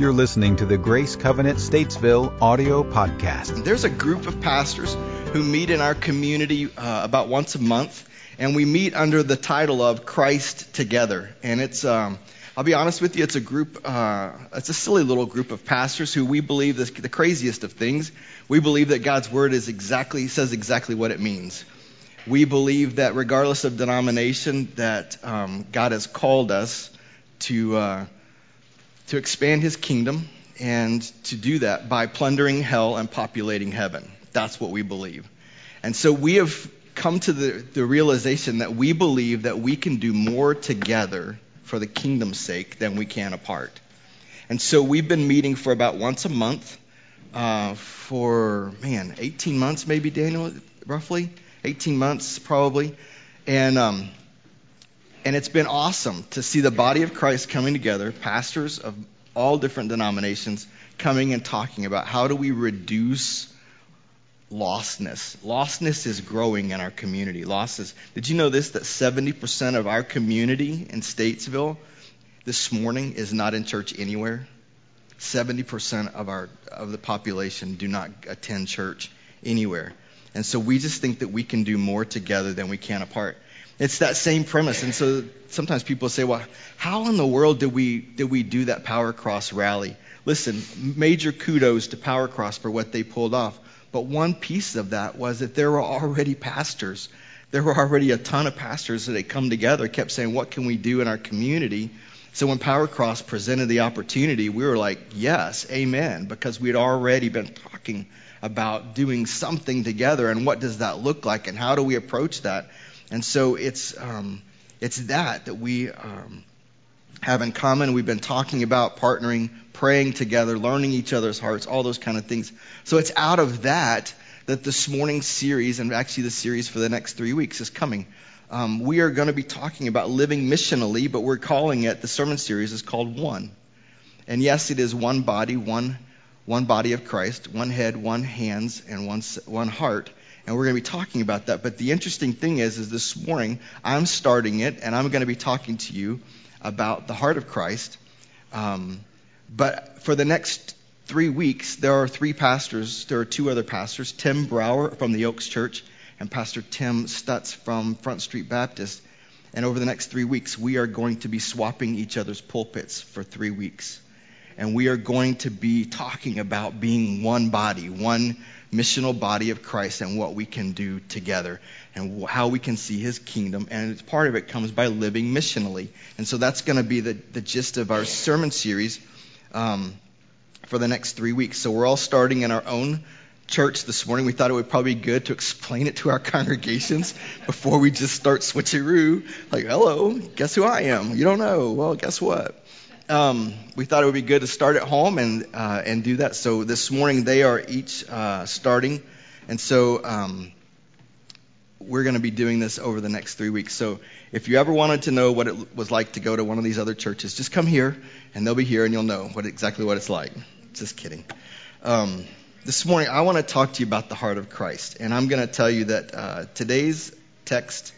You're listening to the Grace Covenant Statesville audio podcast. There's a group of pastors who meet in our community uh, about once a month, and we meet under the title of Christ Together. And it's, um, I'll be honest with you, it's a group, uh, it's a silly little group of pastors who we believe this, the craziest of things. We believe that God's word is exactly says exactly what it means. We believe that regardless of denomination, that um, God has called us to. Uh, to expand his kingdom and to do that by plundering hell and populating heaven. That's what we believe. And so we have come to the, the realization that we believe that we can do more together for the kingdom's sake than we can apart. And so we've been meeting for about once a month uh, for, man, 18 months maybe, Daniel, roughly? 18 months probably. And um, and it's been awesome to see the body of Christ coming together, pastors of all different denominations coming and talking about how do we reduce lostness. Lostness is growing in our community. Losses. Did you know this that 70% of our community in Statesville this morning is not in church anywhere? 70% of our of the population do not attend church anywhere. And so we just think that we can do more together than we can apart. It's that same premise. And so sometimes people say, well, how in the world did we, did we do that Power Cross rally? Listen, major kudos to Power Cross for what they pulled off. But one piece of that was that there were already pastors. There were already a ton of pastors that had come together, kept saying, what can we do in our community? So when Power Cross presented the opportunity, we were like, yes, amen, because we had already been talking about doing something together and what does that look like and how do we approach that. And so it's, um, it's that that we um, have in common. We've been talking about partnering, praying together, learning each other's hearts, all those kind of things. So it's out of that that this morning's series, and actually the series for the next three weeks, is coming. Um, we are going to be talking about living missionally, but we're calling it, the sermon series is called One. And yes, it is one body, one, one body of Christ, one head, one hands, and one, one heart and we're going to be talking about that. But the interesting thing is, is this morning I'm starting it, and I'm going to be talking to you about the heart of Christ. Um, but for the next three weeks, there are three pastors. There are two other pastors: Tim Brower from the Oaks Church and Pastor Tim Stutz from Front Street Baptist. And over the next three weeks, we are going to be swapping each other's pulpits for three weeks. And we are going to be talking about being one body, one missional body of Christ and what we can do together and how we can see his kingdom. And part of it comes by living missionally. And so that's going to be the, the gist of our sermon series um, for the next three weeks. So we're all starting in our own church this morning. We thought it would probably be good to explain it to our congregations before we just start switcheroo. Like, hello, guess who I am? You don't know. Well, guess what? Um, we thought it would be good to start at home and uh, and do that. So this morning they are each uh, starting, and so um, we're going to be doing this over the next three weeks. So if you ever wanted to know what it was like to go to one of these other churches, just come here, and they'll be here, and you'll know what exactly what it's like. Just kidding. Um, this morning I want to talk to you about the heart of Christ, and I'm going to tell you that uh, today's text.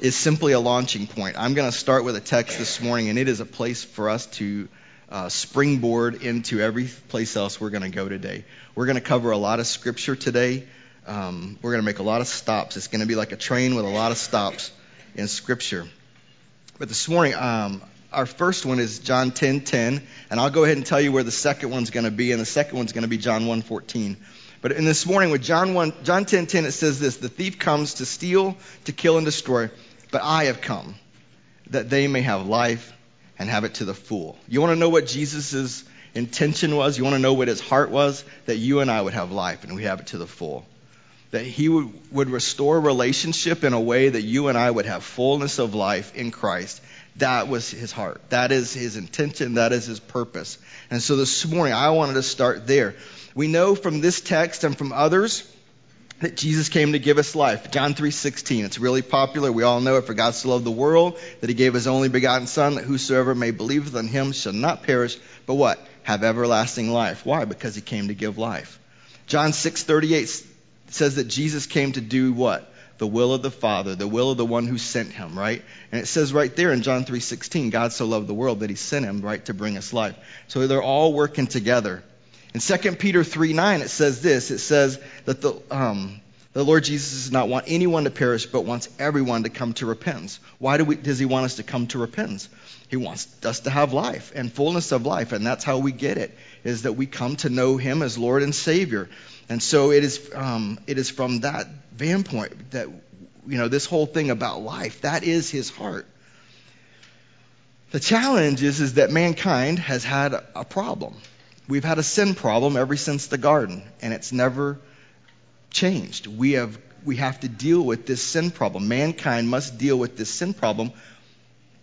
Is simply a launching point. I'm going to start with a text this morning, and it is a place for us to uh, springboard into every place else we're going to go today. We're going to cover a lot of scripture today. Um, we're going to make a lot of stops. It's going to be like a train with a lot of stops in scripture. But this morning, um, our first one is John 10:10, 10, and I'll go ahead and tell you where the second one's going to be, and the second one's going to be John 1:14. But in this morning with John 1, John 10:10, 10, it says this: "The thief comes to steal, to kill, and destroy." But I have come that they may have life and have it to the full. You want to know what Jesus' intention was? You want to know what his heart was? That you and I would have life and we have it to the full. That he would, would restore relationship in a way that you and I would have fullness of life in Christ. That was his heart. That is his intention. That is his purpose. And so this morning, I wanted to start there. We know from this text and from others that Jesus came to give us life. John 3:16. It's really popular. We all know it. For God so loved the world that he gave his only begotten son that whosoever may believe on him shall not perish, but what? Have everlasting life. Why? Because he came to give life. John 6:38 says that Jesus came to do what? the will of the Father, the will of the one who sent him, right? And it says right there in John 3:16, God so loved the world that he sent him, right, to bring us life. So they're all working together. In 2 Peter 3:9 it says this, it says that the um, the Lord Jesus does not want anyone to perish, but wants everyone to come to repentance. Why do we, does he want us to come to repentance? He wants us to have life and fullness of life, and that's how we get it, is that we come to know him as Lord and Savior. And so it is, um, it is from that vanpoint that, you know, this whole thing about life, that is his heart. The challenge is, is that mankind has had a problem. We've had a sin problem ever since the garden, and it's never changed. We have, we have to deal with this sin problem. Mankind must deal with this sin problem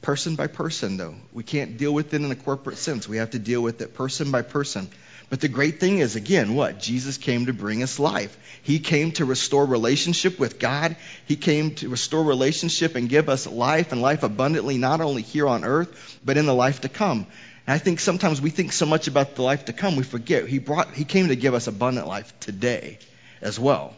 person by person, though. We can't deal with it in a corporate sense. We have to deal with it person by person. But the great thing is, again, what? Jesus came to bring us life. He came to restore relationship with God. He came to restore relationship and give us life and life abundantly, not only here on earth, but in the life to come. And I think sometimes we think so much about the life to come, we forget. He brought, He came to give us abundant life today as well.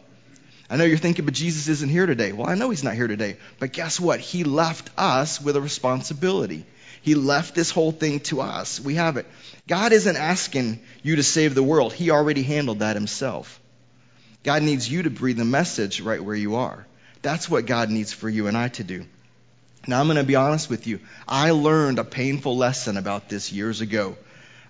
I know you're thinking, but Jesus isn't here today. Well, I know he's not here today. But guess what? He left us with a responsibility. He left this whole thing to us. We have it. God isn't asking you to save the world. He already handled that himself. God needs you to breathe the message right where you are. That's what God needs for you and I to do. Now, I'm going to be honest with you. I learned a painful lesson about this years ago.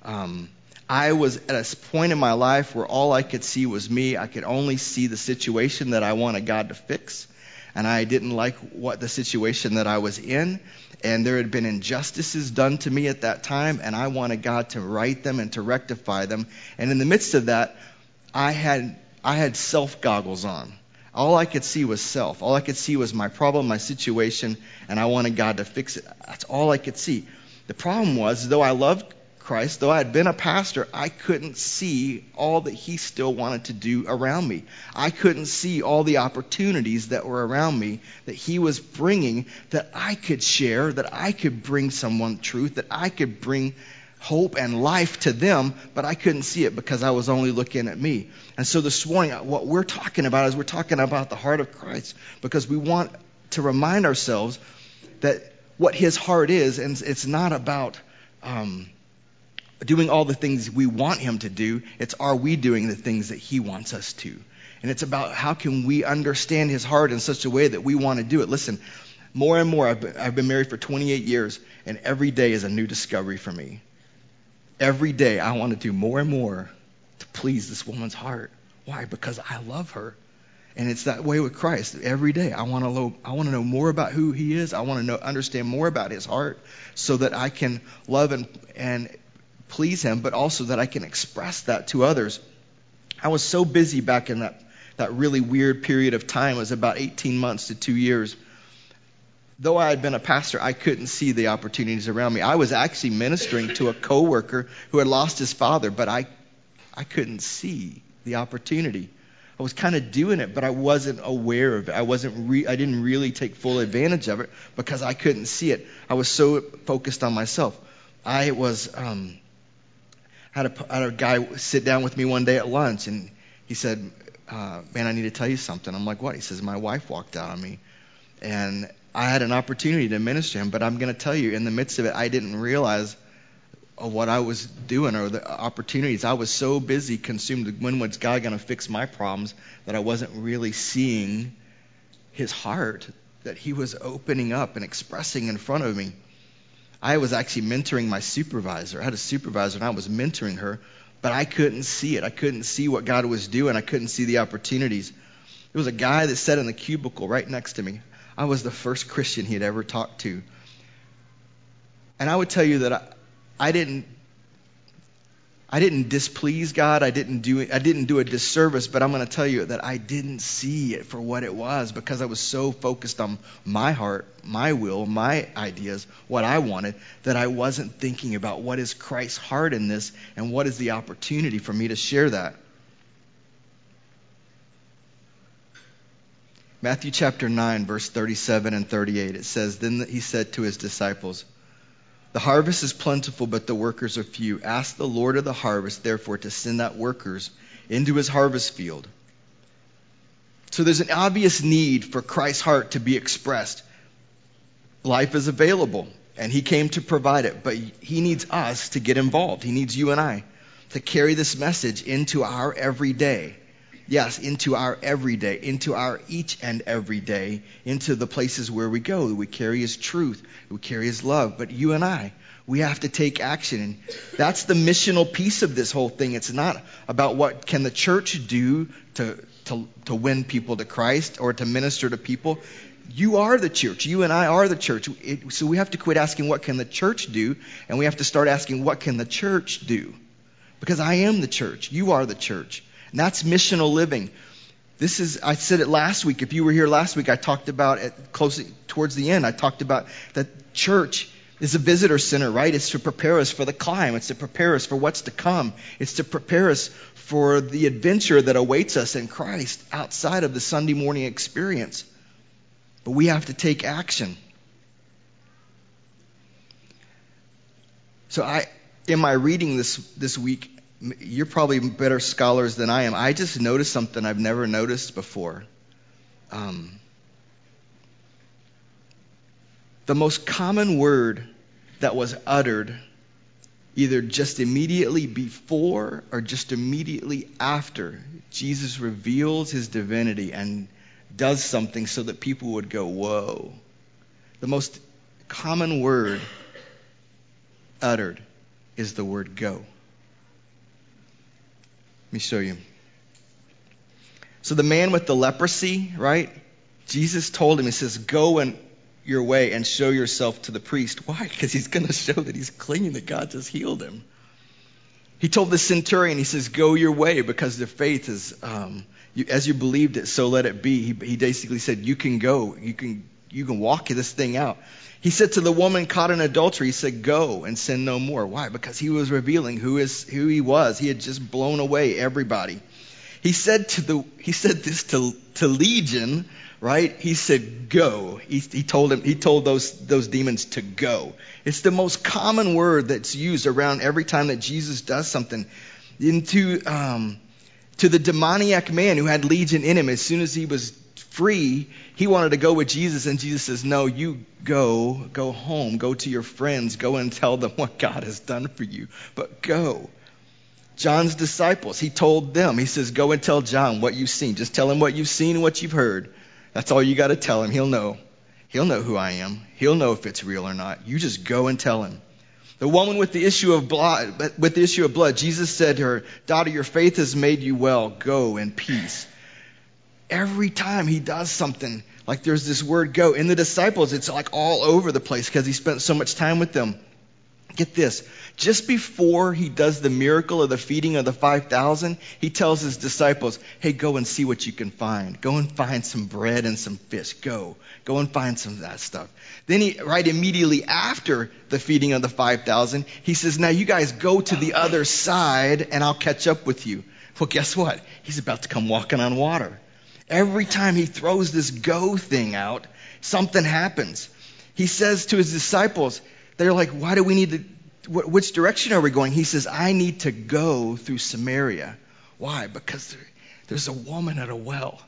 Um, I was at a point in my life where all I could see was me. I could only see the situation that I wanted God to fix. And I didn't like what the situation that I was in. And there had been injustices done to me at that time. And I wanted God to right them and to rectify them. And in the midst of that, I had, I had self goggles on. All I could see was self. All I could see was my problem, my situation, and I wanted God to fix it. That's all I could see. The problem was, though I loved Christ, though I had been a pastor, I couldn't see all that he still wanted to do around me. I couldn't see all the opportunities that were around me that he was bringing that I could share, that I could bring someone truth, that I could bring hope and life to them, but I couldn't see it because I was only looking at me. And so this morning, what we're talking about is we're talking about the heart of Christ because we want to remind ourselves that what his heart is, and it's not about. Um, doing all the things we want him to do. It's are we doing the things that he wants us to? And it's about how can we understand his heart in such a way that we want to do it. Listen, more and more, I've been, I've been married for 28 years, and every day is a new discovery for me. Every day, I want to do more and more to please this woman's heart. Why? Because I love her. And it's that way with Christ. Every day, I want to know, I want to know more about who He is. I want to know, understand more about His heart, so that I can love and and please Him, but also that I can express that to others. I was so busy back in that, that really weird period of time. It was about 18 months to two years. Though I had been a pastor, I couldn't see the opportunities around me. I was actually ministering to a coworker who had lost his father, but I, I couldn't see the opportunity. I was kind of doing it, but I wasn't aware of it. I wasn't. Re- I didn't really take full advantage of it because I couldn't see it. I was so focused on myself. I was um, had a, had a guy sit down with me one day at lunch, and he said, uh, "Man, I need to tell you something." I'm like, "What?" He says, "My wife walked out on me, and I had an opportunity to minister him, but I'm going to tell you, in the midst of it, I didn't realize." what I was doing or the opportunities. I was so busy, consumed. When was God going to fix my problems that I wasn't really seeing His heart that He was opening up and expressing in front of me. I was actually mentoring my supervisor. I had a supervisor and I was mentoring her, but I couldn't see it. I couldn't see what God was doing. I couldn't see the opportunities. There was a guy that sat in the cubicle right next to me. I was the first Christian he had ever talked to. And I would tell you that I, I didn't I didn't displease God. I didn't do I didn't do a disservice, but I'm going to tell you that I didn't see it for what it was because I was so focused on my heart, my will, my ideas, what I wanted that I wasn't thinking about what is Christ's heart in this and what is the opportunity for me to share that. Matthew chapter 9 verse 37 and 38 it says then he said to his disciples the harvest is plentiful, but the workers are few. Ask the Lord of the harvest, therefore, to send out workers into his harvest field. So there's an obvious need for Christ's heart to be expressed. Life is available, and He came to provide it, but He needs us to get involved. He needs you and I to carry this message into our everyday. Yes, into our everyday, into our each and every day, into the places where we go. We carry His truth, we carry His love. But you and I, we have to take action. And that's the missional piece of this whole thing. It's not about what can the church do to, to, to win people to Christ or to minister to people. You are the church. You and I are the church. It, so we have to quit asking what can the church do, and we have to start asking what can the church do. Because I am the church. You are the church. And that's missional living. This is, I said it last week. If you were here last week, I talked about it close towards the end. I talked about that church is a visitor center, right? It's to prepare us for the climb. It's to prepare us for what's to come. It's to prepare us for the adventure that awaits us in Christ outside of the Sunday morning experience. But we have to take action. So I, in my reading this this week, you're probably better scholars than I am. I just noticed something I've never noticed before. Um, the most common word that was uttered either just immediately before or just immediately after Jesus reveals his divinity and does something so that people would go, Whoa. The most common word uttered is the word go. Let me show you. So the man with the leprosy, right? Jesus told him, He says, Go and your way and show yourself to the priest. Why? Because he's going to show that he's clean, that God just healed him. He told the centurion, he says, Go your way because the faith is, um, you, as you believed it, so let it be. He, he basically said, You can go. You can, you can walk this thing out. He said to the woman caught in adultery, he said, Go and sin no more. Why? Because he was revealing who, is, who he was. He had just blown away everybody. He said to the he said this to, to Legion, right? He said, Go. He, he told him he told those those demons to go. It's the most common word that's used around every time that Jesus does something. Into um, to the demoniac man who had legion in him, as soon as he was free, he wanted to go with Jesus, and Jesus says, No, you go, go home, go to your friends, go and tell them what God has done for you. But go. John's disciples, he told them, he says, Go and tell John what you've seen. Just tell him what you've seen and what you've heard. That's all you got to tell him. He'll know. He'll know who I am. He'll know if it's real or not. You just go and tell him. The woman with the issue of blood, with the issue of blood, Jesus said to her, "Daughter, your faith has made you well. Go in peace." Every time he does something, like there's this word "go" in the disciples, it's like all over the place because he spent so much time with them. Get this. Just before he does the miracle of the feeding of the 5,000, he tells his disciples, hey, go and see what you can find. Go and find some bread and some fish. Go. Go and find some of that stuff. Then he, right immediately after the feeding of the 5,000, he says, now you guys go to the other side and I'll catch up with you. Well, guess what? He's about to come walking on water. Every time he throws this go thing out, something happens. He says to his disciples, they're like, why do we need to, which direction are we going? He says, I need to go through Samaria. Why? Because there's a woman at a well,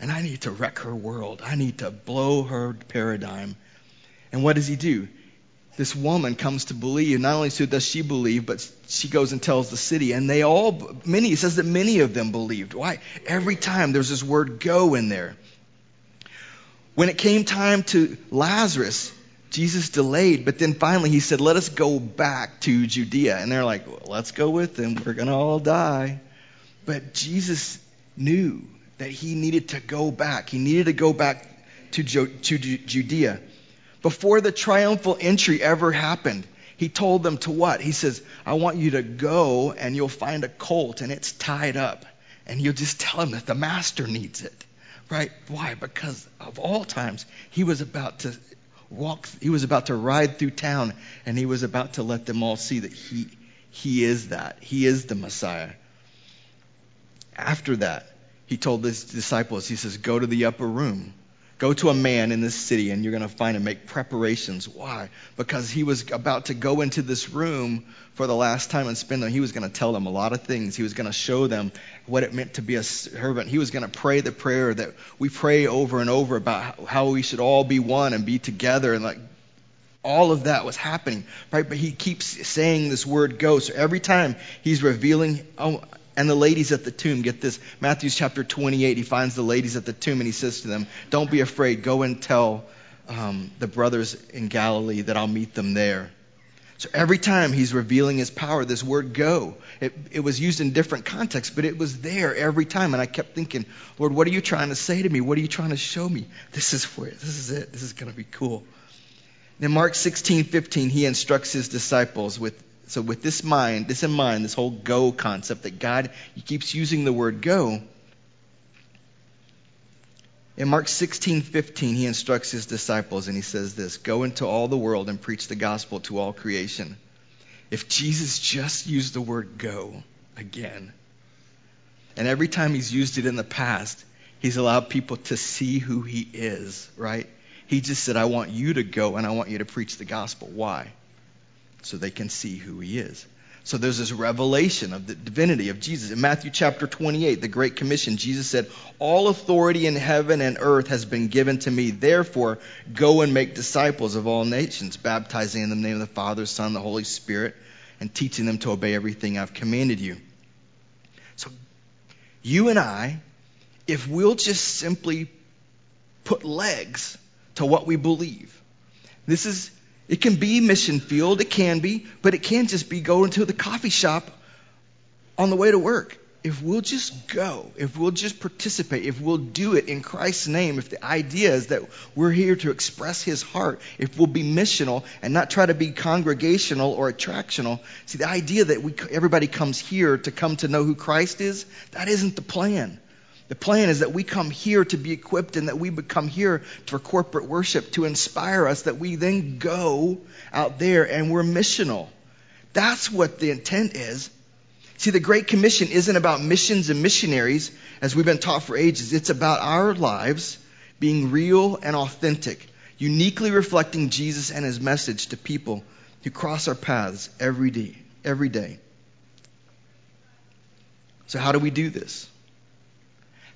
and I need to wreck her world. I need to blow her paradigm. And what does he do? This woman comes to believe. Not only does she believe, but she goes and tells the city. And they all, many, it says that many of them believed. Why? Every time there's this word go in there. When it came time to Lazarus, Jesus delayed, but then finally he said, Let us go back to Judea. And they're like, well, Let's go with them. We're going to all die. But Jesus knew that he needed to go back. He needed to go back to Judea. Before the triumphal entry ever happened, he told them to what? He says, I want you to go and you'll find a colt and it's tied up. And you'll just tell him that the master needs it. Right? Why? Because of all times, he was about to walk, he was about to ride through town and he was about to let them all see that he, he is that. He is the Messiah. After that, he told his disciples, he says, go to the upper room. Go to a man in this city and you're going to find him make preparations. Why? Because he was about to go into this room for the last time and spend them. He was going to tell them a lot of things. He was going to show them what it meant to be a servant. He was going to pray the prayer that we pray over and over about how we should all be one and be together and like all of that was happening, right? But he keeps saying this word go. So every time he's revealing, oh, and the ladies at the tomb, get this. Matthew's chapter 28, he finds the ladies at the tomb and he says to them, Don't be afraid. Go and tell um, the brothers in Galilee that I'll meet them there. So every time he's revealing his power, this word go, it, it was used in different contexts, but it was there every time. And I kept thinking, Lord, what are you trying to say to me? What are you trying to show me? This is where, this is it. This is going to be cool. In Mark 16, 15, he instructs his disciples with so with this mind, this in mind, this whole go concept that God keeps using the word go. In Mark 16:15, he instructs his disciples and he says this, "Go into all the world and preach the gospel to all creation." If Jesus just used the word go again, and every time he's used it in the past, he's allowed people to see who he is, right? He just said, "I want you to go and I want you to preach the gospel." Why? So they can see who he is. So there's this revelation of the divinity of Jesus. In Matthew chapter 28, the Great Commission, Jesus said, All authority in heaven and earth has been given to me. Therefore, go and make disciples of all nations, baptizing in the name of the Father, Son, and the Holy Spirit, and teaching them to obey everything I've commanded you. So, you and I, if we'll just simply put legs to what we believe, this is it can be mission field, it can be, but it can just be going to the coffee shop on the way to work. If we'll just go, if we'll just participate, if we'll do it in Christ's name, if the idea is that we're here to express His heart, if we'll be missional and not try to be congregational or attractional, see, the idea that we, everybody comes here to come to know who Christ is, that isn't the plan. The plan is that we come here to be equipped and that we become here for corporate worship to inspire us, that we then go out there and we're missional. That's what the intent is. See, the Great Commission isn't about missions and missionaries, as we've been taught for ages. It's about our lives being real and authentic, uniquely reflecting Jesus and his message to people who cross our paths every day. Every day. So, how do we do this?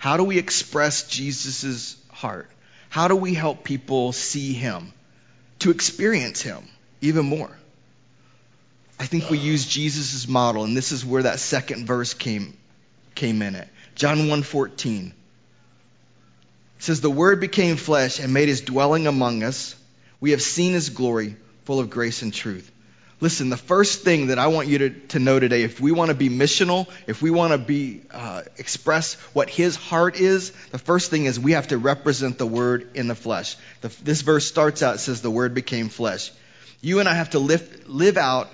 How do we express Jesus' heart? How do we help people see him, to experience him even more? I think we use Jesus' model, and this is where that second verse came, came in it. John 1.14 says, The Word became flesh and made his dwelling among us. We have seen his glory, full of grace and truth. Listen, the first thing that I want you to, to know today, if we want to be missional, if we want to be uh, express what His heart is, the first thing is we have to represent the Word in the flesh. The, this verse starts out says the Word became flesh. You and I have to live, live out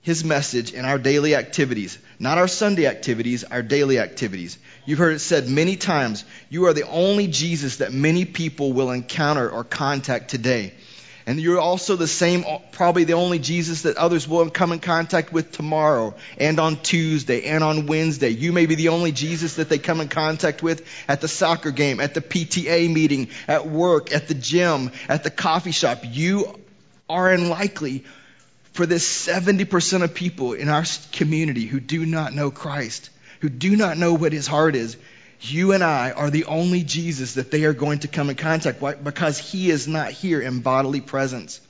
His message in our daily activities, not our Sunday activities, our daily activities. You've heard it said many times, you are the only Jesus that many people will encounter or contact today. And you're also the same, probably the only Jesus that others will come in contact with tomorrow and on Tuesday and on Wednesday. You may be the only Jesus that they come in contact with at the soccer game, at the PTA meeting, at work, at the gym, at the coffee shop. You are unlikely for this 70% of people in our community who do not know Christ, who do not know what his heart is you and I are the only Jesus that they are going to come in contact with because he is not here in bodily presence.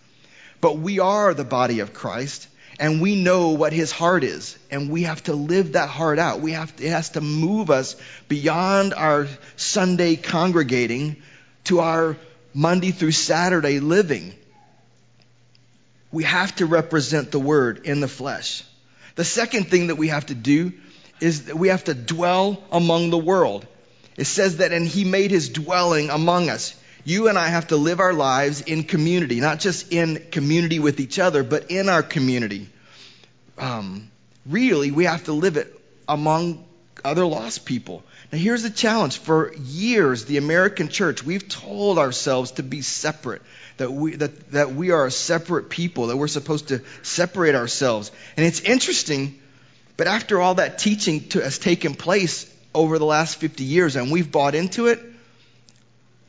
But we are the body of Christ and we know what his heart is and we have to live that heart out. We have to, it has to move us beyond our Sunday congregating to our Monday through Saturday living. We have to represent the word in the flesh. The second thing that we have to do is that we have to dwell among the world. It says that, and he made his dwelling among us. You and I have to live our lives in community, not just in community with each other, but in our community. Um, really, we have to live it among other lost people. Now, here's the challenge. For years, the American church, we've told ourselves to be separate, that we, that, that we are a separate people, that we're supposed to separate ourselves. And it's interesting but after all that teaching to, has taken place over the last 50 years and we've bought into it,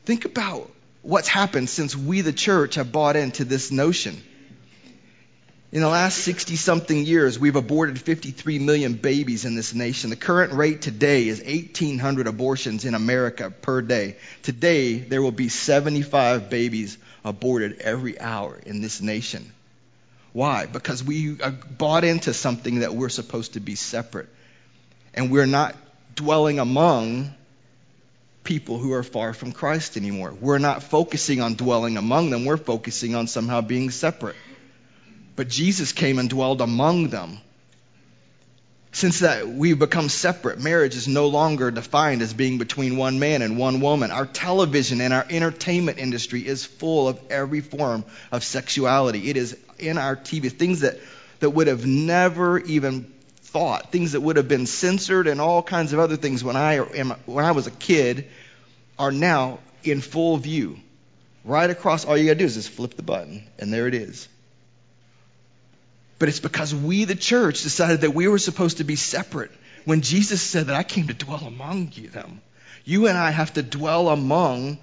think about what's happened since we, the church, have bought into this notion. In the last 60 something years, we've aborted 53 million babies in this nation. The current rate today is 1,800 abortions in America per day. Today, there will be 75 babies aborted every hour in this nation. Why? Because we are bought into something that we're supposed to be separate. And we're not dwelling among people who are far from Christ anymore. We're not focusing on dwelling among them, we're focusing on somehow being separate. But Jesus came and dwelled among them. Since that we've become separate, marriage is no longer defined as being between one man and one woman. Our television and our entertainment industry is full of every form of sexuality. It is in our TV, things that, that would have never even thought, things that would have been censored and all kinds of other things when I, am, when I was a kid are now in full view. Right across, all you gotta do is just flip the button, and there it is. But it's because we, the church, decided that we were supposed to be separate. When Jesus said that I came to dwell among you, them, you and I have to dwell among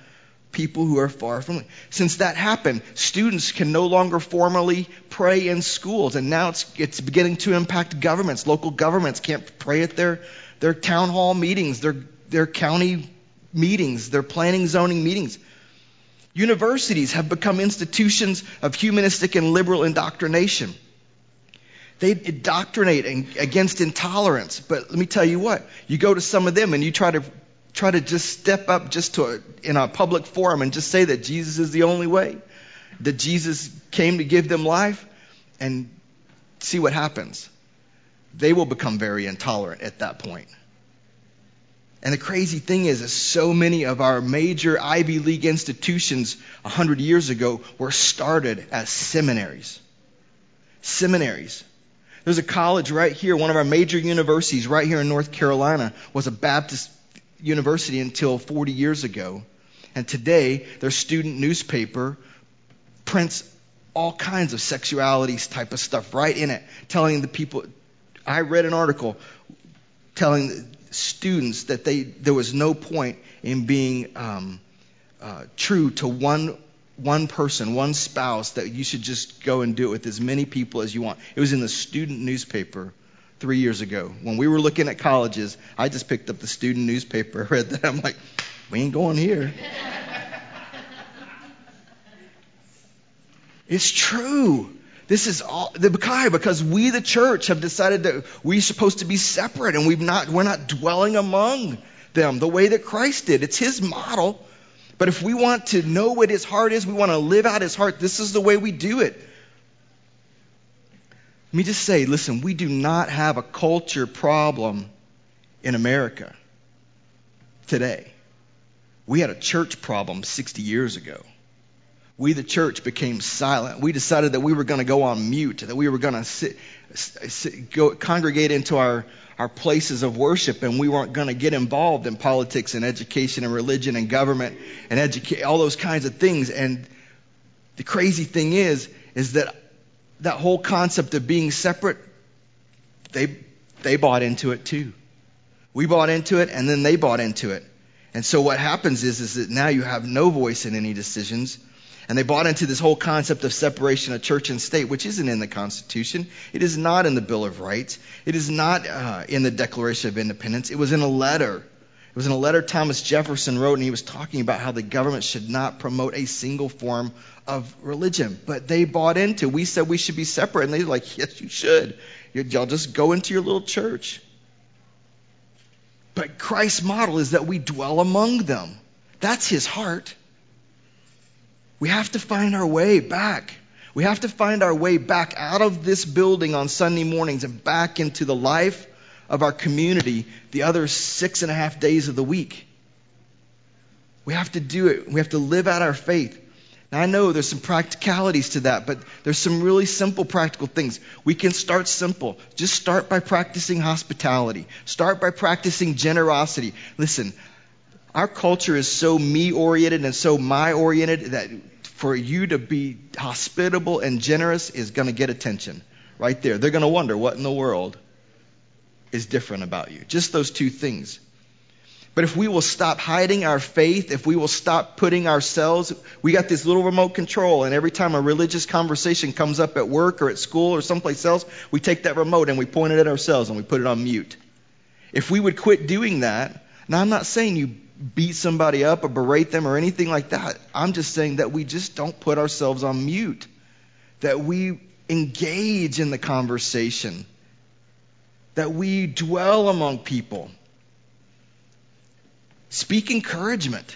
people who are far from. Since that happened, students can no longer formally pray in schools, and now it's it's beginning to impact governments. Local governments can't pray at their their town hall meetings, their their county meetings, their planning zoning meetings. Universities have become institutions of humanistic and liberal indoctrination. They indoctrinate against intolerance. But let me tell you what, you go to some of them and you try to try to just step up just to a, in a public forum and just say that Jesus is the only way, that Jesus came to give them life, and see what happens. They will become very intolerant at that point. And the crazy thing is, is so many of our major Ivy League institutions 100 years ago were started as seminaries. Seminaries. There's a college right here, one of our major universities right here in North Carolina was a Baptist university until 40 years ago. And today, their student newspaper prints all kinds of sexualities type of stuff right in it, telling the people. I read an article telling students that they there was no point in being um, uh, true to one one person, one spouse, that you should just go and do it with as many people as you want. It was in the student newspaper three years ago. When we were looking at colleges, I just picked up the student newspaper, read that. I'm like, we ain't going here. it's true. This is all the Bukai because we, the church, have decided that we're supposed to be separate and we've not, we're not dwelling among them the way that Christ did. It's His model. But if we want to know what his heart is, we want to live out his heart, this is the way we do it. Let me just say listen, we do not have a culture problem in America today. We had a church problem 60 years ago. We, the church, became silent. We decided that we were going to go on mute, that we were going to sit, sit, go, congregate into our, our places of worship and we weren't going to get involved in politics and education and religion and government and educate all those kinds of things and the crazy thing is is that that whole concept of being separate they they bought into it too we bought into it and then they bought into it and so what happens is is that now you have no voice in any decisions and they bought into this whole concept of separation of church and state, which isn't in the Constitution. It is not in the Bill of Rights. It is not uh, in the Declaration of Independence. It was in a letter. It was in a letter Thomas Jefferson wrote, and he was talking about how the government should not promote a single form of religion. But they bought into. We said we should be separate, and they're like, "Yes, you should. Y'all just go into your little church." But Christ's model is that we dwell among them. That's his heart. We have to find our way back. We have to find our way back out of this building on Sunday mornings and back into the life of our community the other six and a half days of the week. We have to do it. We have to live out our faith. Now, I know there's some practicalities to that, but there's some really simple practical things. We can start simple. Just start by practicing hospitality. Start by practicing generosity. Listen, our culture is so me oriented and so my oriented that for you to be hospitable and generous is going to get attention right there. They're going to wonder what in the world is different about you. Just those two things. But if we will stop hiding our faith, if we will stop putting ourselves, we got this little remote control, and every time a religious conversation comes up at work or at school or someplace else, we take that remote and we point it at ourselves and we put it on mute. If we would quit doing that, now I'm not saying you beat somebody up or berate them or anything like that. I'm just saying that we just don't put ourselves on mute, that we engage in the conversation, that we dwell among people. Speak encouragement.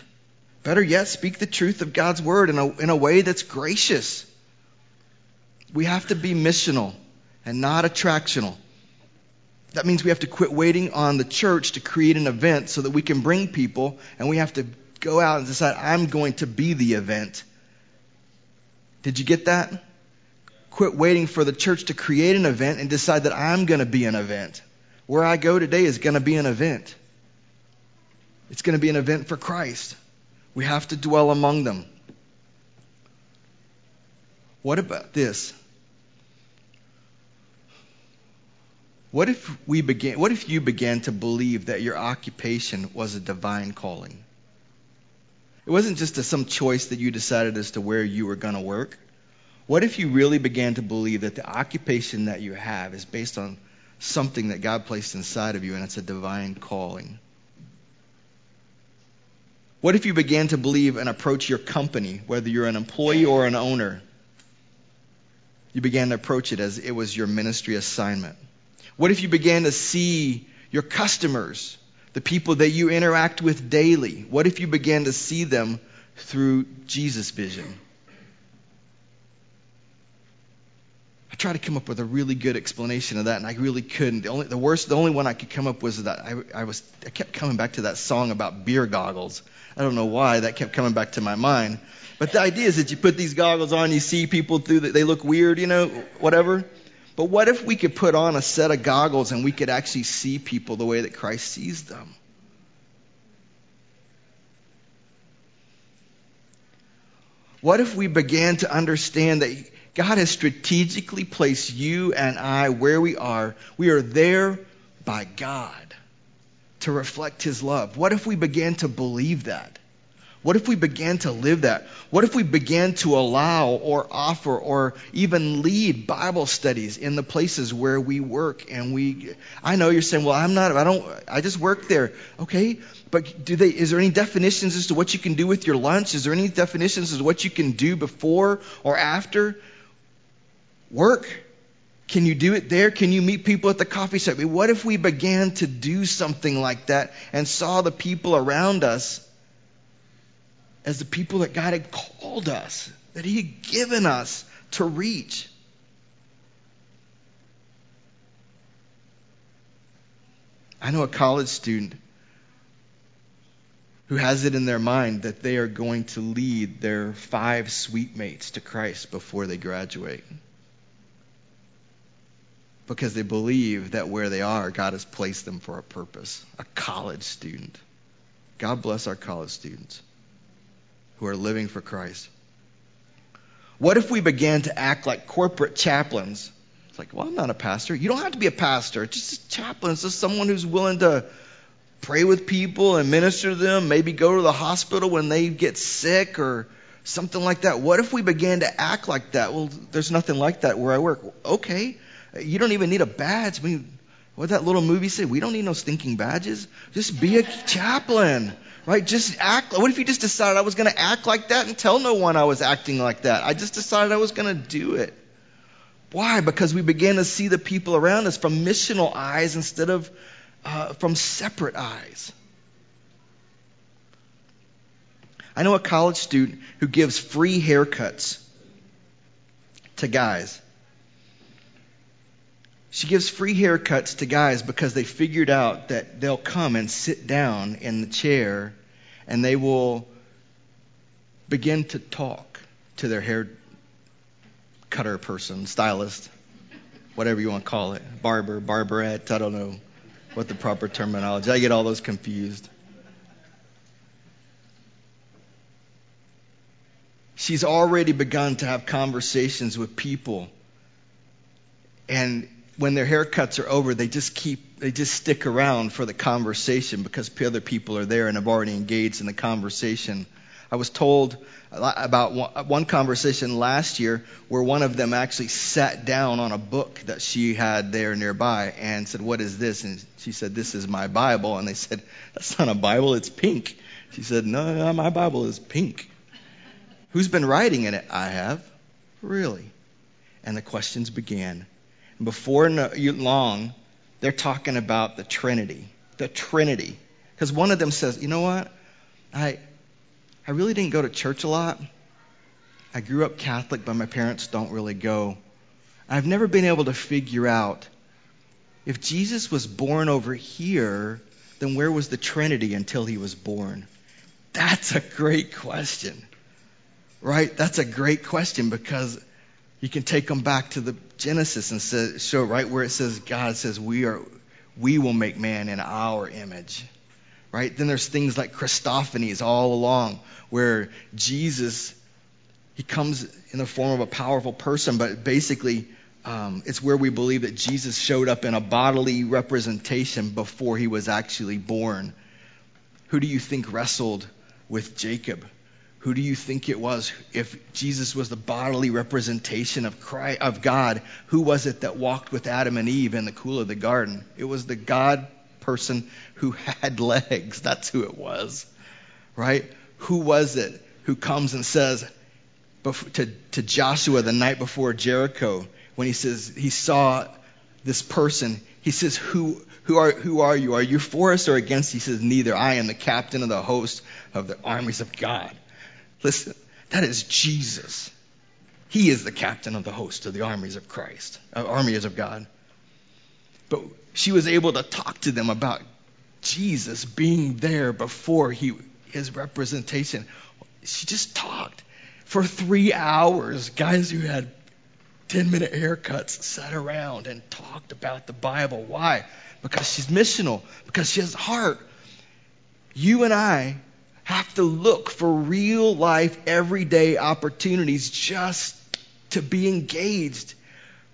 Better yet, speak the truth of God's word in a, in a way that's gracious. We have to be missional and not attractional. That means we have to quit waiting on the church to create an event so that we can bring people, and we have to go out and decide, I'm going to be the event. Did you get that? Quit waiting for the church to create an event and decide that I'm going to be an event. Where I go today is going to be an event. It's going to be an event for Christ. We have to dwell among them. What about this? What if we began what if you began to believe that your occupation was a divine calling? It wasn't just a, some choice that you decided as to where you were going to work. What if you really began to believe that the occupation that you have is based on something that God placed inside of you and it's a divine calling? What if you began to believe and approach your company, whether you're an employee or an owner? You began to approach it as it was your ministry assignment. What if you began to see your customers, the people that you interact with daily? What if you began to see them through Jesus' vision? I tried to come up with a really good explanation of that, and I really couldn't. The only, the worst, the only one I could come up with was that I, I was, I kept coming back to that song about beer goggles. I don't know why that kept coming back to my mind. But the idea is that you put these goggles on, you see people through that they look weird, you know, whatever. But what if we could put on a set of goggles and we could actually see people the way that Christ sees them? What if we began to understand that God has strategically placed you and I where we are? We are there by God to reflect His love. What if we began to believe that? What if we began to live that? What if we began to allow or offer or even lead Bible studies in the places where we work and we I know you're saying, "Well, I'm not I don't I just work there." Okay? But do they is there any definitions as to what you can do with your lunch? Is there any definitions as to what you can do before or after work? Can you do it there? Can you meet people at the coffee shop? What if we began to do something like that and saw the people around us as the people that God had called us, that He had given us to reach? I know a college student who has it in their mind that they are going to lead their five suite mates to Christ before they graduate because they believe that where they are, God has placed them for a purpose. A college student. God bless our college students who are living for Christ. What if we began to act like corporate chaplains? It's like, well, I'm not a pastor. You don't have to be a pastor. It's Just a chaplain. It's just someone who's willing to pray with people and minister to them, maybe go to the hospital when they get sick or something like that. What if we began to act like that? Well, there's nothing like that where I work. Okay. You don't even need a badge. I mean, what that little movie say? We don't need no stinking badges. Just be a chaplain, right? Just act. What if you just decided I was going to act like that and tell no one I was acting like that? I just decided I was going to do it. Why? Because we began to see the people around us from missional eyes instead of uh, from separate eyes. I know a college student who gives free haircuts to guys. She gives free haircuts to guys because they figured out that they'll come and sit down in the chair and they will begin to talk to their hair cutter person, stylist, whatever you want to call it, barber, barberette, I don't know what the proper terminology. I get all those confused. She's already begun to have conversations with people and when their haircuts are over, they just keep, they just stick around for the conversation because other people are there and have already engaged in the conversation. I was told about one conversation last year where one of them actually sat down on a book that she had there nearby and said, What is this? And she said, This is my Bible. And they said, That's not a Bible, it's pink. She said, No, no my Bible is pink. Who's been writing in it? I have. Really? And the questions began. Before long, they're talking about the Trinity. The Trinity. Because one of them says, You know what? I I really didn't go to church a lot. I grew up Catholic, but my parents don't really go. I've never been able to figure out if Jesus was born over here, then where was the Trinity until he was born? That's a great question. Right? That's a great question because you can take them back to the Genesis and say, show right where it says God says we are we will make man in our image right? Then there's things like Christophanies all along, where Jesus, he comes in the form of a powerful person, but basically, um, it's where we believe that Jesus showed up in a bodily representation before he was actually born. Who do you think wrestled with Jacob? Who do you think it was? If Jesus was the bodily representation of Christ, of God, who was it that walked with Adam and Eve in the cool of the garden? It was the God person who had legs. That's who it was, right? Who was it who comes and says to, to Joshua the night before Jericho when he says he saw this person? He says, who, who, are, who are you? Are you for us or against? He says, Neither. I am the captain of the host of the armies of God. Listen, that is Jesus. He is the captain of the host of the armies of Christ, uh, armies of God. But she was able to talk to them about Jesus being there before he, his representation. She just talked for three hours. Guys who had 10 minute haircuts sat around and talked about the Bible. Why? Because she's missional, because she has heart. You and I have to look for real life, everyday opportunities just to be engaged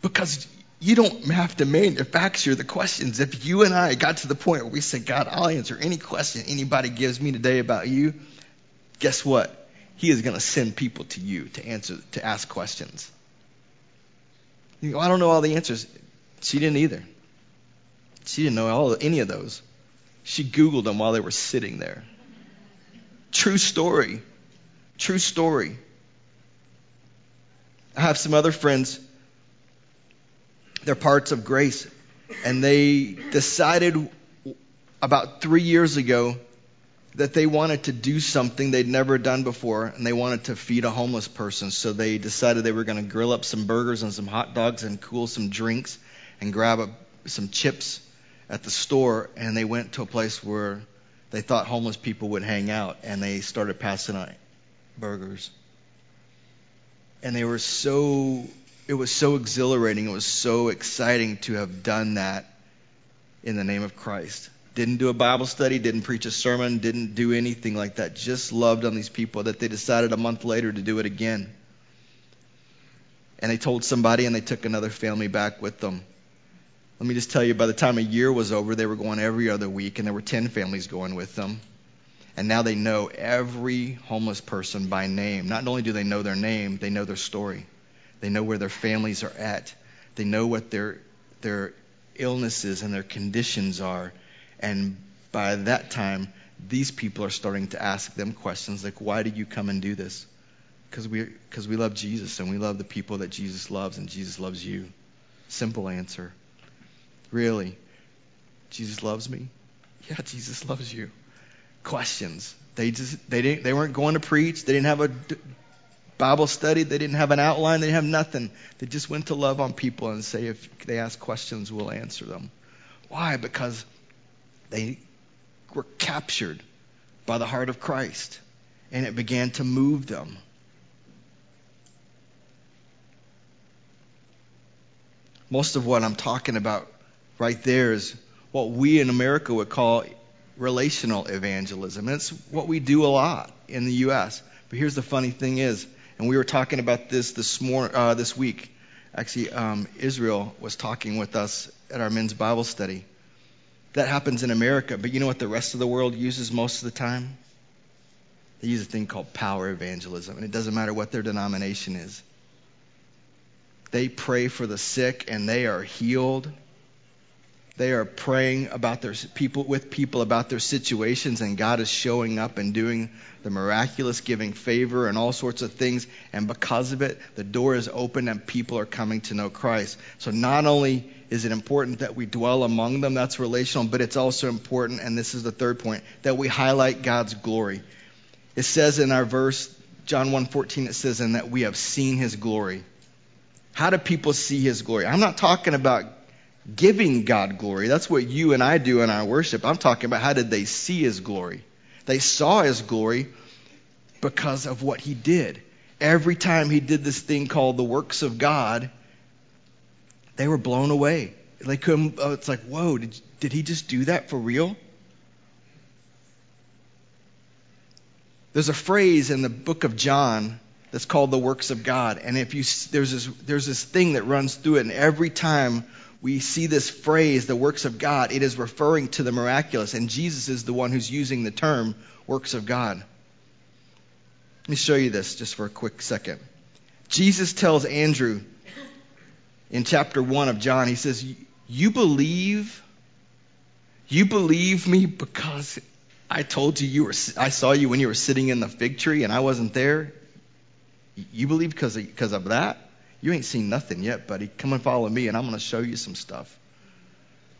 because you don't have to manufacture the questions. If you and I got to the point where we said, God, I'll answer any question anybody gives me today about you, guess what? He is going to send people to you to answer, to ask questions. You go, I don't know all the answers. She didn't either. She didn't know all any of those. She Googled them while they were sitting there. True story. True story. I have some other friends they're parts of grace. And they decided about three years ago that they wanted to do something they'd never done before, and they wanted to feed a homeless person. So they decided they were going to grill up some burgers and some hot dogs and cool some drinks and grab a, some chips at the store. And they went to a place where they thought homeless people would hang out, and they started passing out burgers. And they were so it was so exhilarating. It was so exciting to have done that in the name of Christ. Didn't do a Bible study, didn't preach a sermon, didn't do anything like that. Just loved on these people that they decided a month later to do it again. And they told somebody and they took another family back with them. Let me just tell you, by the time a year was over, they were going every other week, and there were 10 families going with them. And now they know every homeless person by name. Not only do they know their name, they know their story. They know where their families are at. They know what their their illnesses and their conditions are. And by that time, these people are starting to ask them questions like, "Why did you come and do this?" Because we because we love Jesus and we love the people that Jesus loves and Jesus loves you. Simple answer. Really, Jesus loves me. Yeah, Jesus loves you. Questions. They just they didn't they weren't going to preach. They didn't have a Bible study. They didn't have an outline. They didn't have nothing. They just went to love on people and say, if they ask questions, we'll answer them. Why? Because they were captured by the heart of Christ and it began to move them. Most of what I'm talking about right there is what we in America would call relational evangelism. And it's what we do a lot in the U.S. But here's the funny thing is, and we were talking about this this, uh, this week Actually, um, Israel was talking with us at our men's Bible study. That happens in America, but you know what the rest of the world uses most of the time? They use a thing called power evangelism, and it doesn't matter what their denomination is. They pray for the sick and they are healed. They are praying about their people with people about their situations, and God is showing up and doing the miraculous, giving favor and all sorts of things. And because of it, the door is open and people are coming to know Christ. So not only is it important that we dwell among them, that's relational, but it's also important, and this is the third point, that we highlight God's glory. It says in our verse, John 1:14, it says, "And that we have seen His glory." How do people see His glory? I'm not talking about giving God glory. That's what you and I do in our worship. I'm talking about how did they see His glory? They saw His glory because of what He did. Every time He did this thing called the works of God, they were blown away. They couldn't. Oh, it's like, whoa! Did did He just do that for real? There's a phrase in the book of John that's called the works of God, and if you there's this there's this thing that runs through it, and every time we see this phrase, the works of God, it is referring to the miraculous, and Jesus is the one who's using the term works of God. Let me show you this just for a quick second. Jesus tells Andrew in chapter 1 of John, he says, You believe, you believe me because I told you you were, I saw you when you were sitting in the fig tree and I wasn't there. You believe because of, because of that? You ain't seen nothing yet, buddy. Come and follow me, and I'm going to show you some stuff.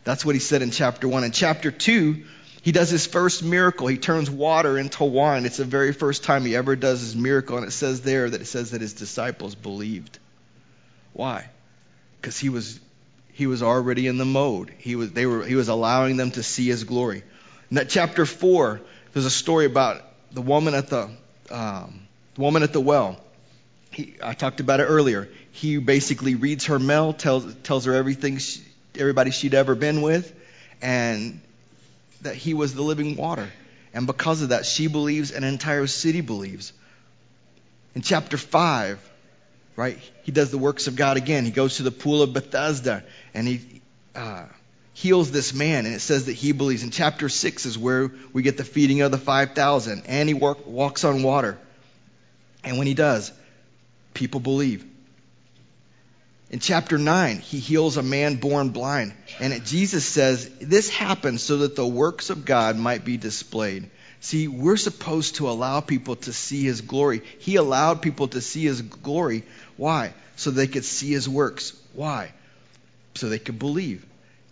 That's what he said in chapter 1. In chapter 2, he does his first miracle. He turns water into wine. It's the very first time he ever does his miracle, and it says there that it says that his disciples believed. Why? Because he was he was already in the mode. He was they were he was allowing them to see his glory. In that chapter four, there's a story about the woman at the um, the woman at the well. He, I talked about it earlier. He basically reads her mail, tells tells her everything, she, everybody she'd ever been with, and that he was the living water. And because of that, she believes, an entire city believes. In chapter five, right, he does the works of God again. He goes to the pool of Bethesda and he uh, heals this man, and it says that he believes. In chapter six is where we get the feeding of the five thousand, and he walk, walks on water. And when he does, people believe. In chapter 9, he heals a man born blind. And it, Jesus says, This happened so that the works of God might be displayed. See, we're supposed to allow people to see his glory. He allowed people to see his glory. Why? So they could see his works. Why? So they could believe.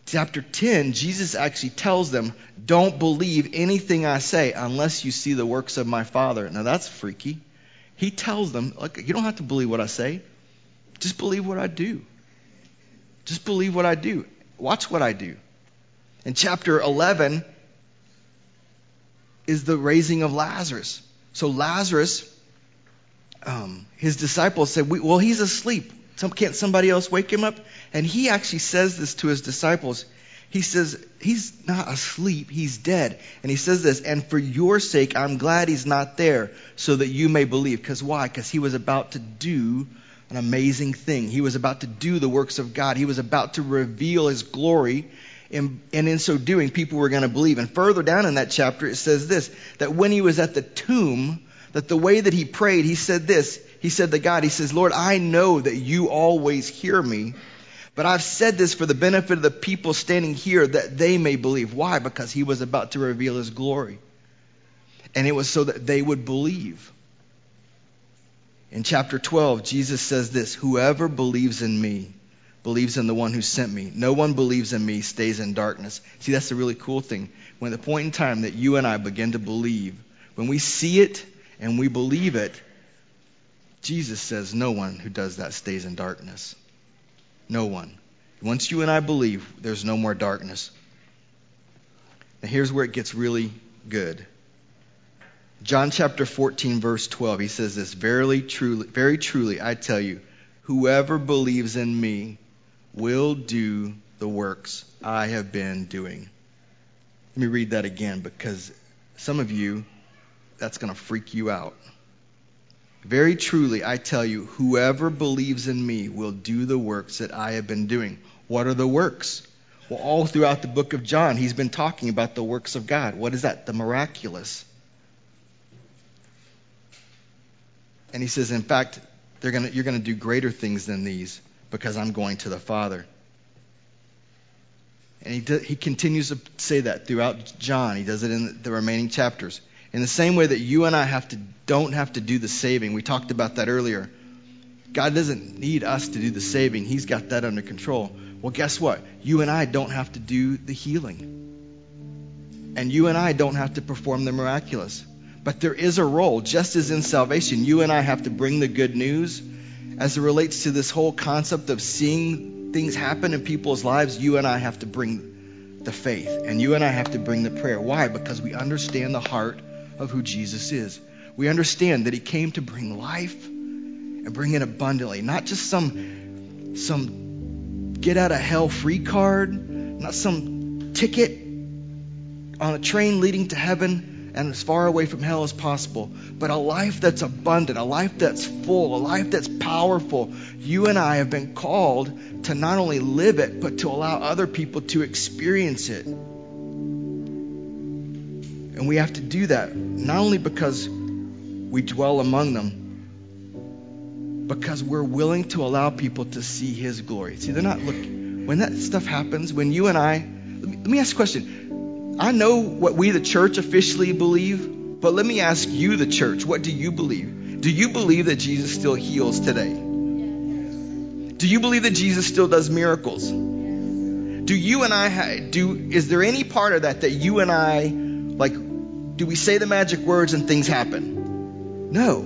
Chapter 10, Jesus actually tells them, Don't believe anything I say unless you see the works of my Father. Now that's freaky. He tells them, Look, you don't have to believe what I say. Just believe what I do. Just believe what I do. Watch what I do. In chapter 11 is the raising of Lazarus. So Lazarus, um, his disciples said, Well, he's asleep. Some, can't somebody else wake him up? And he actually says this to his disciples. He says, He's not asleep, he's dead. And he says this, and for your sake, I'm glad he's not there, so that you may believe. Because why? Because he was about to do an amazing thing. He was about to do the works of God. He was about to reveal his glory. And, and in so doing, people were going to believe. And further down in that chapter, it says this that when he was at the tomb, that the way that he prayed, he said this. He said to God, He says, Lord, I know that you always hear me, but I've said this for the benefit of the people standing here that they may believe. Why? Because he was about to reveal his glory. And it was so that they would believe. In chapter 12, Jesus says this Whoever believes in me believes in the one who sent me. No one believes in me stays in darkness. See, that's the really cool thing. When the point in time that you and I begin to believe, when we see it and we believe it, Jesus says no one who does that stays in darkness. No one. Once you and I believe, there's no more darkness. Now, here's where it gets really good. John chapter 14, verse 12, he says this Verily, truly, very truly, I tell you, whoever believes in me will do the works I have been doing. Let me read that again because some of you, that's going to freak you out. Very truly, I tell you, whoever believes in me will do the works that I have been doing. What are the works? Well, all throughout the book of John, he's been talking about the works of God. What is that? The miraculous. And he says, in fact, gonna, you're going to do greater things than these because I'm going to the Father. And he, do, he continues to say that throughout John. He does it in the remaining chapters. In the same way that you and I have to, don't have to do the saving. We talked about that earlier. God doesn't need us to do the saving. He's got that under control. Well, guess what? You and I don't have to do the healing. And you and I don't have to perform the miraculous. But there is a role, just as in salvation, you and I have to bring the good news as it relates to this whole concept of seeing things happen in people's lives. You and I have to bring the faith, and you and I have to bring the prayer. Why? Because we understand the heart of who Jesus is. We understand that he came to bring life and bring it abundantly, not just some some get out of hell free card, not some ticket on a train leading to heaven and as far away from hell as possible, but a life that's abundant, a life that's full, a life that's powerful. You and I have been called to not only live it, but to allow other people to experience it. And we have to do that not only because we dwell among them, because we're willing to allow people to see His glory. See, they're not looking. When that stuff happens, when you and I, let me, let me ask a question. I know what we, the church, officially believe, but let me ask you, the church, what do you believe? Do you believe that Jesus still heals today? Do you believe that Jesus still does miracles? Do you and I do? Is there any part of that that you and I? Do we say the magic words and things happen? No.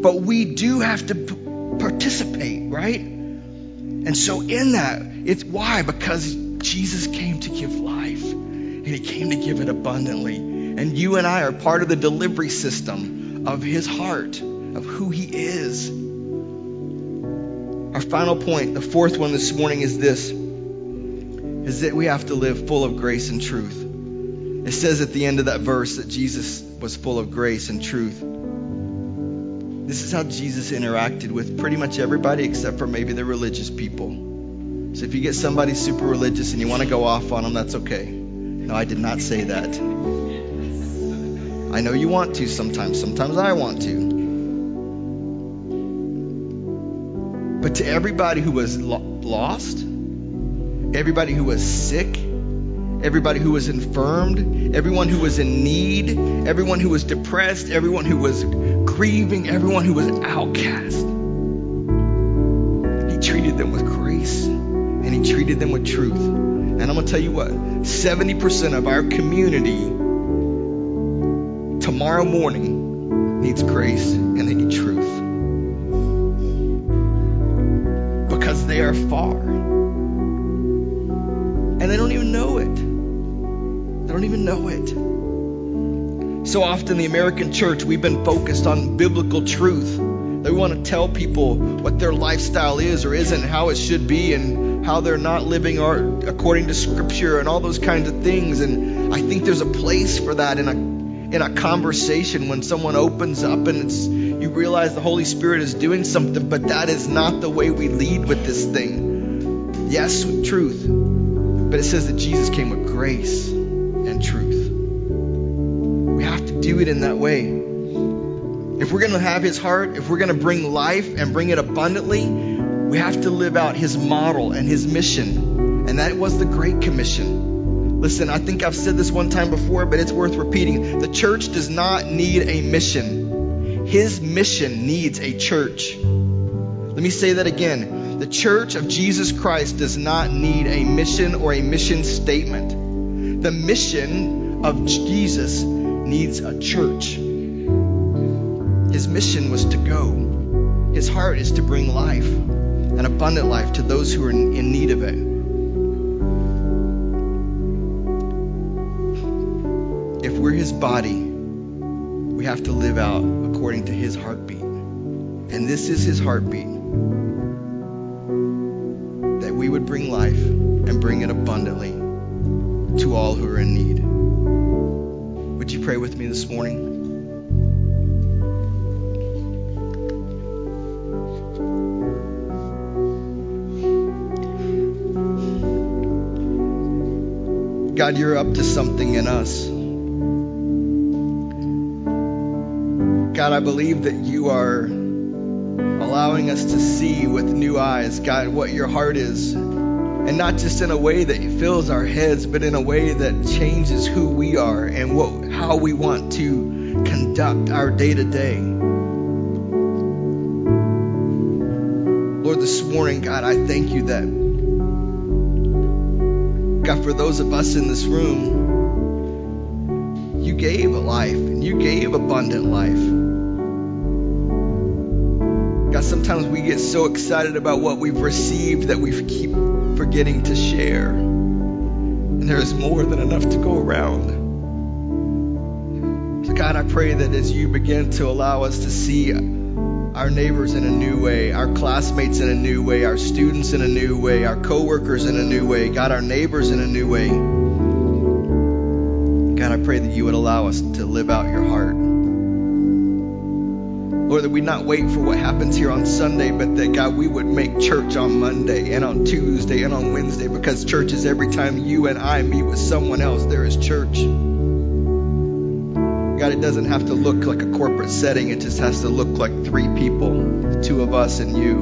But we do have to p- participate, right? And so in that, it's why? Because Jesus came to give life and he came to give it abundantly. And you and I are part of the delivery system of his heart, of who he is. Our final point, the fourth one this morning is this is that we have to live full of grace and truth. It says at the end of that verse that Jesus was full of grace and truth. This is how Jesus interacted with pretty much everybody except for maybe the religious people. So if you get somebody super religious and you want to go off on them, that's okay. No, I did not say that. I know you want to sometimes. Sometimes I want to. But to everybody who was lo- lost, everybody who was sick, everybody who was infirmed, everyone who was in need, everyone who was depressed, everyone who was grieving, everyone who was outcast. He treated them with grace and he treated them with truth. And I'm going to tell you what 70% of our community tomorrow morning needs grace and they need truth. Because they are far. And they don't even know it. They don't even know it. So often, the American church, we've been focused on biblical truth. We want to tell people what their lifestyle is or isn't, how it should be, and how they're not living or according to Scripture and all those kinds of things. And I think there's a place for that in a in a conversation when someone opens up and it's you realize the Holy Spirit is doing something, but that is not the way we lead with this thing. Yes, with truth, but it says that Jesus came with grace and truth. We have to do it in that way. If we're going to have his heart, if we're going to bring life and bring it abundantly, we have to live out his model and his mission. And that was the Great Commission. Listen, I think I've said this one time before, but it's worth repeating. The church does not need a mission, his mission needs a church. Let me say that again. The church of Jesus Christ does not need a mission or a mission statement. The mission of Jesus needs a church. His mission was to go. His heart is to bring life, an abundant life, to those who are in, need of it. If we're his body, we have to live out according to his heartbeat. And this is his heartbeat that we would bring life and bring it abundantly to all who are in need. Would you pray with me this morning? God, you're up to something in us. God, I believe that you are allowing us to see with new eyes, God, what your heart is and not just in a way that fills our heads, but in a way that changes who we are and what, how we want to conduct our day to day. Lord, this morning, God, I thank you that, God, for those of us in this room, you gave a life and you gave abundant life. God, sometimes we get so excited about what we've received that we keep forgetting to share. And there is more than enough to go around. So, God, I pray that as you begin to allow us to see our neighbors in a new way, our classmates in a new way, our students in a new way, our coworkers in a new way, God, our neighbors in a new way. God, I pray that you would allow us to live out your heart. Lord, that we not wait for what happens here on Sunday, but that, God, we would make church on Monday and on Tuesday and on Wednesday because church is every time you and I meet with someone else, there is church. God, it doesn't have to look like a corporate setting, it just has to look like three people, two of us and you.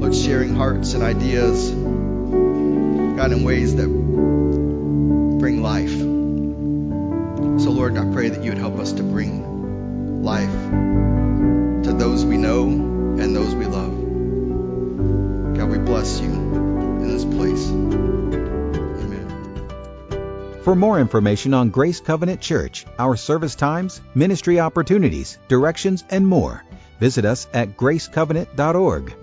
Lord, sharing hearts and ideas, God, in ways that bring life. So, Lord, I pray that you would help us to bring life to those we know and those we love. God, we bless you in this place. Amen. For more information on Grace Covenant Church, our service times, ministry opportunities, directions, and more, visit us at gracecovenant.org.